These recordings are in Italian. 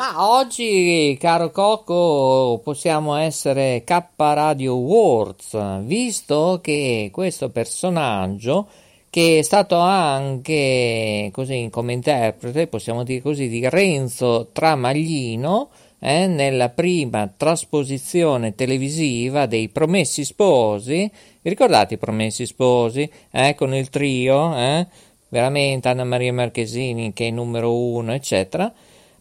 Ma oggi, caro Coco, possiamo essere K Radio Awards, visto che questo personaggio che è stato anche così come interprete, possiamo dire così, di Renzo Tramaglino eh, nella prima trasposizione televisiva dei Promessi Sposi. Vi ricordate i Promessi Sposi? Eh, con il trio, eh? veramente Anna Maria Marchesini che è numero uno, eccetera.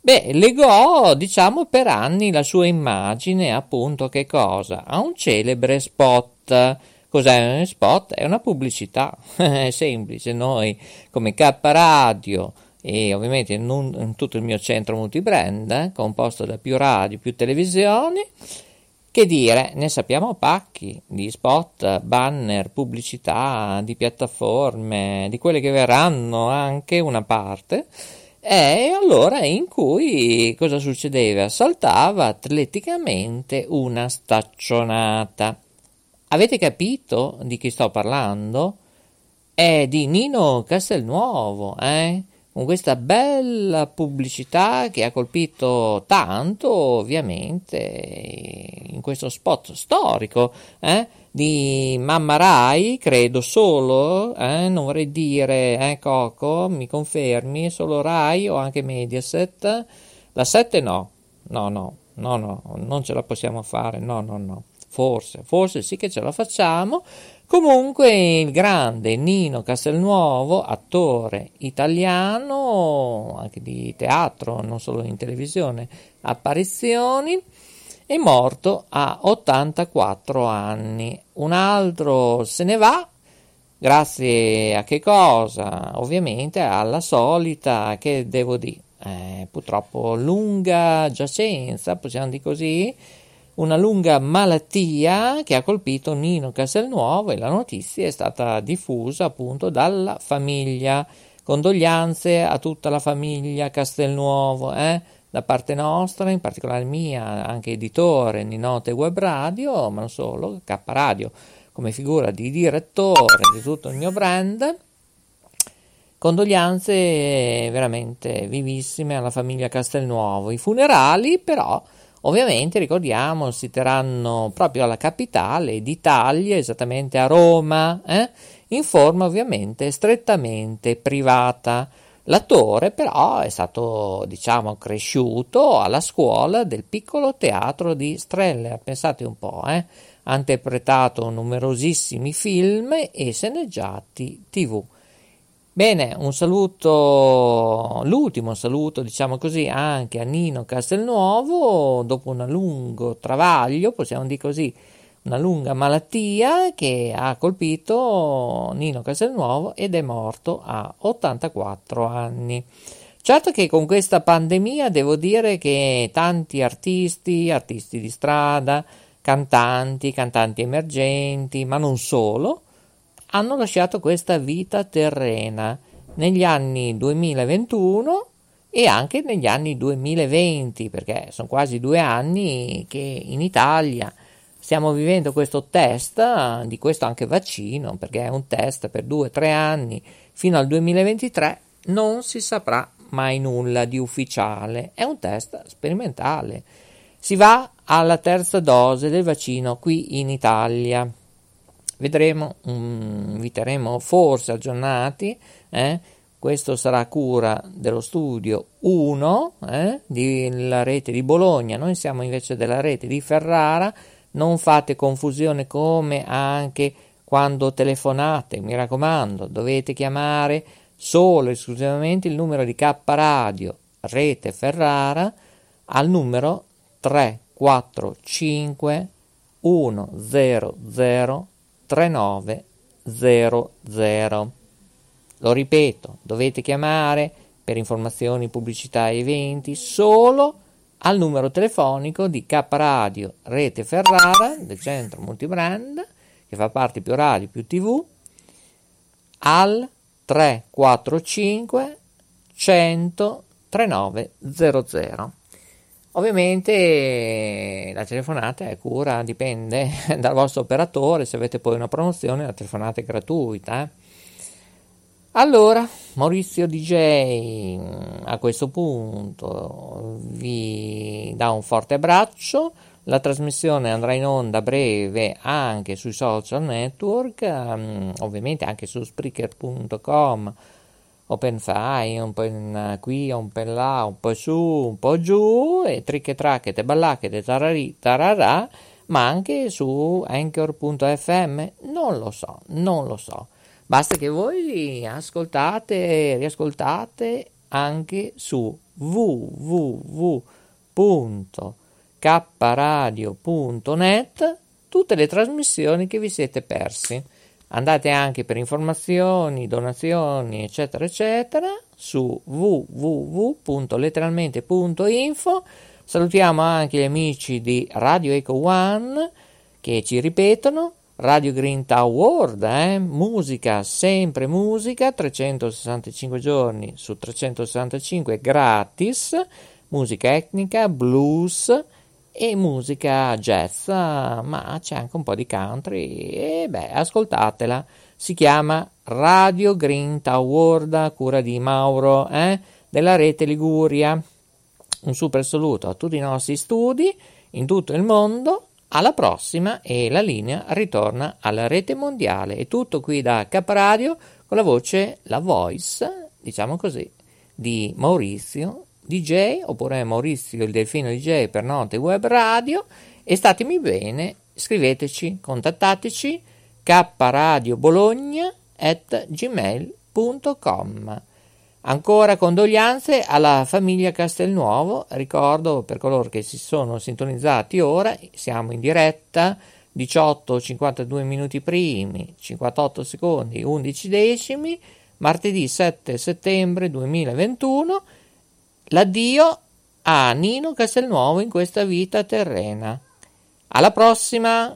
Beh, legò, diciamo, per anni la sua immagine, appunto, che cosa? A un celebre spot Cos'è uno spot? È una pubblicità, è semplice. Noi come K Radio e ovviamente un, in tutto il mio centro multibrand, eh, composto da più radio, più televisioni, che dire, ne sappiamo pacchi di spot, banner, pubblicità, di piattaforme, di quelle che verranno anche una parte. E allora in cui cosa succedeva? Saltava atleticamente una staccionata. Avete capito di chi sto parlando? È di Nino Castelnuovo, eh? Con questa bella pubblicità che ha colpito tanto, ovviamente, in questo spot storico, eh? Di Mamma Rai, credo solo, eh? Non vorrei dire, eh, Coco, mi confermi, solo Rai o anche Mediaset? La 7 no, no, no, no, no, non ce la possiamo fare, no, no, no forse, forse sì che ce la facciamo. Comunque il grande Nino Castelnuovo, attore italiano, anche di teatro, non solo in televisione, apparizioni, è morto a 84 anni. Un altro se ne va, grazie a che cosa? Ovviamente alla solita, che devo dire, eh, purtroppo lunga giacenza, possiamo dire così, una lunga malattia che ha colpito Nino Castelnuovo e la notizia è stata diffusa appunto dalla famiglia. Condoglianze a tutta la famiglia Castelnuovo, eh? Da parte nostra, in particolare mia, anche editore di Note Web Radio, ma non solo, K Radio, come figura di direttore di tutto il mio brand. Condoglianze veramente vivissime alla famiglia Castelnuovo. I funerali, però, Ovviamente ricordiamo si terranno proprio alla capitale d'Italia, esattamente a Roma, eh? in forma ovviamente strettamente privata. L'attore però è stato, diciamo, cresciuto alla scuola del piccolo teatro di Streller, pensate un po', eh? ha interpretato numerosissimi film e sceneggiati tv. Bene, un saluto, l'ultimo saluto, diciamo così, anche a Nino Castelnuovo, dopo un lungo travaglio, possiamo dire così, una lunga malattia che ha colpito Nino Castelnuovo ed è morto a 84 anni. Certo che con questa pandemia devo dire che tanti artisti, artisti di strada, cantanti, cantanti emergenti, ma non solo, hanno lasciato questa vita terrena negli anni 2021 e anche negli anni 2020, perché sono quasi due anni che in Italia stiamo vivendo questo test, di questo anche vaccino, perché è un test per due o tre anni fino al 2023, non si saprà mai nulla di ufficiale, è un test sperimentale. Si va alla terza dose del vaccino qui in Italia vedremo, um, vi terremo forse aggiornati. Eh? Questo sarà cura dello studio 1 eh? della rete di Bologna, noi siamo invece della rete di Ferrara. Non fate confusione come anche quando telefonate, mi raccomando, dovete chiamare solo e esclusivamente il numero di K Radio Rete Ferrara al numero 345 100 3900. Lo ripeto, dovete chiamare per informazioni, pubblicità e eventi solo al numero telefonico di K Radio Rete Ferrara del centro multibrand che fa parte più radio più tv al 345 100 3900. Ovviamente la telefonata è cura, dipende dal vostro operatore, se avete poi una promozione la telefonata è gratuita. Eh? Allora, Maurizio DJ a questo punto vi dà un forte abbraccio. La trasmissione andrà in onda breve anche sui social network, um, ovviamente anche su Spreaker.com, OpenFi, un po' in, qui, un po' là, un po' su, un po' giù, e tricche tracchete, ballacchete, tararì, tararà, ma anche su Anchor.fm, non lo so, non lo so. Basta che voi ascoltate, riascoltate anche su www kradio.net tutte le trasmissioni che vi siete persi. Andate anche per informazioni, donazioni, eccetera, eccetera, su www.letteralmente.info. Salutiamo anche gli amici di Radio Eco One che ci ripetono. Radio Green World, eh? musica, sempre musica, 365 giorni su 365 gratis, musica etnica, blues, e musica jazz, ma c'è anche un po' di country e beh, ascoltatela. Si chiama Radio Green Tower a cura di Mauro eh, della rete Liguria. Un super saluto a tutti i nostri studi in tutto il mondo. Alla prossima e la linea ritorna alla rete mondiale. È tutto qui da Capradio con la voce, la voice, diciamo così, di Maurizio DJ oppure Maurizio il Delfino DJ per Note Web Radio e statemi bene, scriveteci, contattateci kradiobologna at gmail.com Ancora condoglianze alla famiglia Castelnuovo, ricordo per coloro che si sono sintonizzati ora, siamo in diretta 18 52 minuti primi, 58 secondi, 11 decimi, martedì 7 settembre 2021 L'addio a Nino Castelnuovo in questa vita terrena. Alla prossima!